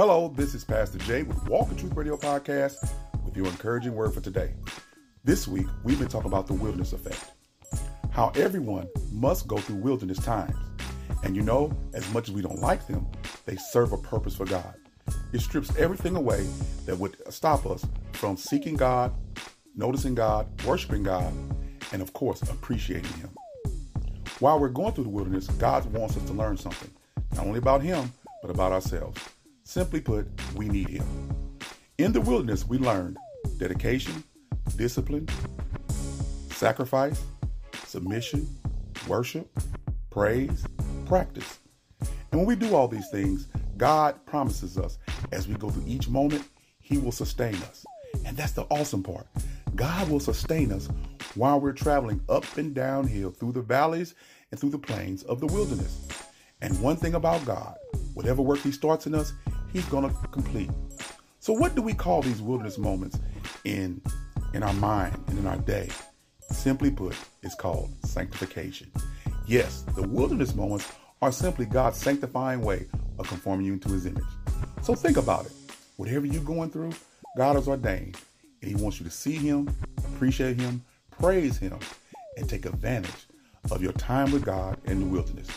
Hello, this is Pastor Jay with Walk in Truth Radio Podcast with your encouraging word for today. This week, we've been talking about the wilderness effect. How everyone must go through wilderness times. And you know, as much as we don't like them, they serve a purpose for God. It strips everything away that would stop us from seeking God, noticing God, worshiping God, and of course, appreciating Him. While we're going through the wilderness, God wants us to learn something, not only about Him, but about ourselves. Simply put, we need Him. In the wilderness, we learned dedication, discipline, sacrifice, submission, worship, praise, practice. And when we do all these things, God promises us as we go through each moment, He will sustain us. And that's the awesome part. God will sustain us while we're traveling up and downhill through the valleys and through the plains of the wilderness. And one thing about God, whatever work He starts in us, He's going to complete. So, what do we call these wilderness moments in, in our mind and in our day? Simply put, it's called sanctification. Yes, the wilderness moments are simply God's sanctifying way of conforming you into His image. So, think about it. Whatever you're going through, God has ordained, and He wants you to see Him, appreciate Him, praise Him, and take advantage of your time with God in the wilderness.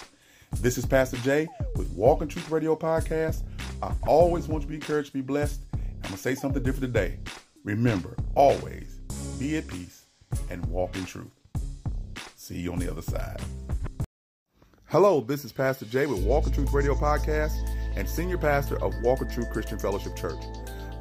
This is Pastor Jay with Walk in Truth Radio Podcast. I always want you to be encouraged be blessed. I'm going to say something different today. Remember, always be at peace and walk in truth. See you on the other side. Hello, this is Pastor Jay with Walk in Truth Radio Podcast and Senior Pastor of Walk in Truth Christian Fellowship Church.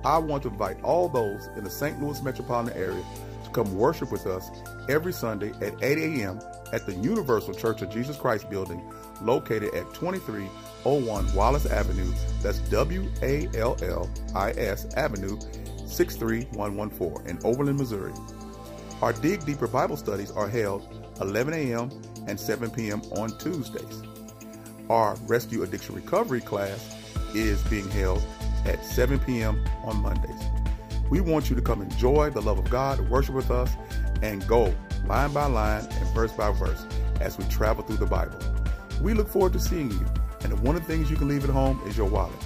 I want to invite all those in the St. Louis metropolitan area to come worship with us every Sunday at 8 a.m. at the Universal Church of Jesus Christ building located at 2301 Wallis Avenue. That's W A L L I S Avenue 63114 in Overland, Missouri. Our Dig Deeper Bible studies are held 11 a.m. and 7 p.m. on Tuesdays. Our Rescue Addiction Recovery class is being held at 7 p.m. on Mondays. We want you to come enjoy the love of God, worship with us, and go line by line and verse by verse as we travel through the Bible. We look forward to seeing you, and one of the things you can leave at home is your wallet.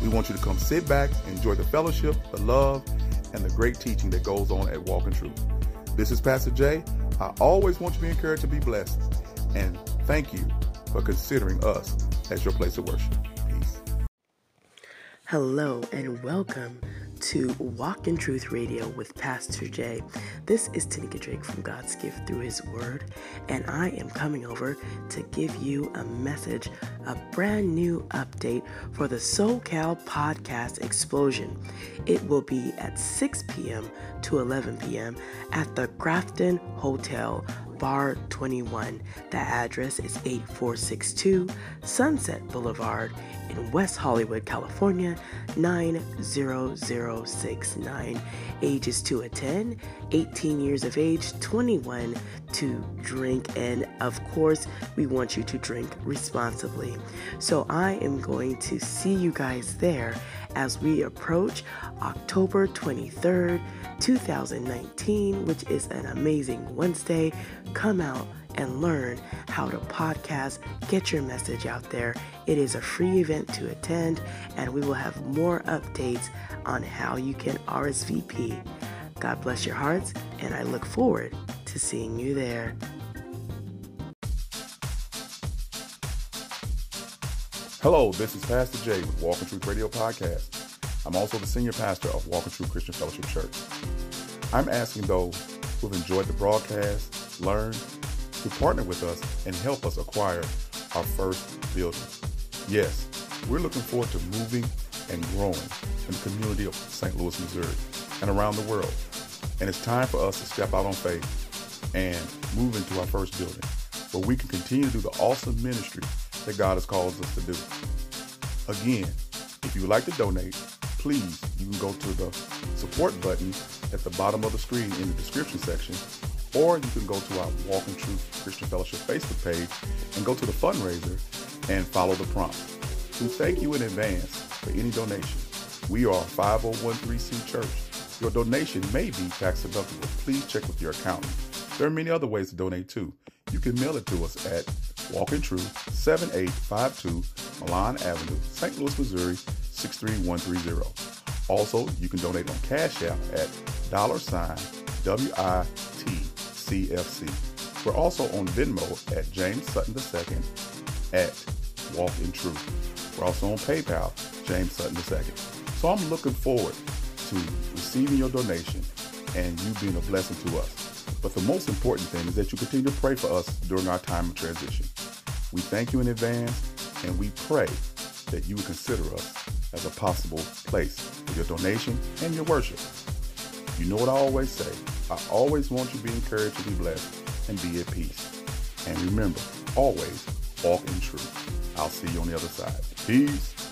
We want you to come sit back, enjoy the fellowship, the love, and the great teaching that goes on at Walk in Truth. This is Pastor Jay. I always want you to be encouraged to be blessed, and thank you for considering us as your place of worship. Peace. Hello, and welcome to Walk in Truth Radio with Pastor Jay. This is Tanika Drake from God's Gift through His Word, and I am coming over to give you a message, a brand new update for the SoCal Podcast Explosion. It will be at 6 p.m. to 11 p.m. at the Grafton Hotel. Bar 21. The address is 8462 Sunset Boulevard in West Hollywood, California 90069. Ages to attend 18 years of age, 21 to drink, and of course, we want you to drink responsibly. So I am going to see you guys there as we approach October 23rd, 2019, which is an amazing Wednesday. Come out and learn how to podcast, get your message out there. It is a free event to attend, and we will have more updates on how you can RSVP. God bless your hearts, and I look forward seeing you there. Hello, this is Pastor Jay with Walk Truth Radio Podcast. I'm also the senior pastor of Walk in Truth Christian Fellowship Church. I'm asking those who've enjoyed the broadcast, learned, to partner with us and help us acquire our first building. Yes, we're looking forward to moving and growing in the community of St. Louis, Missouri, and around the world. And it's time for us to step out on faith and move into our first building where we can continue to do the awesome ministry that God has called us to do. Again, if you would like to donate, please, you can go to the support button at the bottom of the screen in the description section, or you can go to our Walk in Truth Christian Fellowship Facebook page and go to the fundraiser and follow the prompt. We thank you in advance for any donation. We are a 501c church. Your donation may be tax deductible. Please check with your accountant. There are many other ways to donate too. You can mail it to us at Walk in Truth, 7852 Milan Avenue, St. Louis, Missouri 63130. Also, you can donate on Cash App at dollar sign WITCFC. We're also on Venmo at James Sutton II at Walk in Truth. We're also on PayPal, James Sutton II. So I'm looking forward to receiving your donation and you being a blessing to us. But the most important thing is that you continue to pray for us during our time of transition. We thank you in advance and we pray that you would consider us as a possible place for your donation and your worship. You know what I always say. I always want you to be encouraged to be blessed and be at peace. And remember, always walk in truth. I'll see you on the other side. Peace.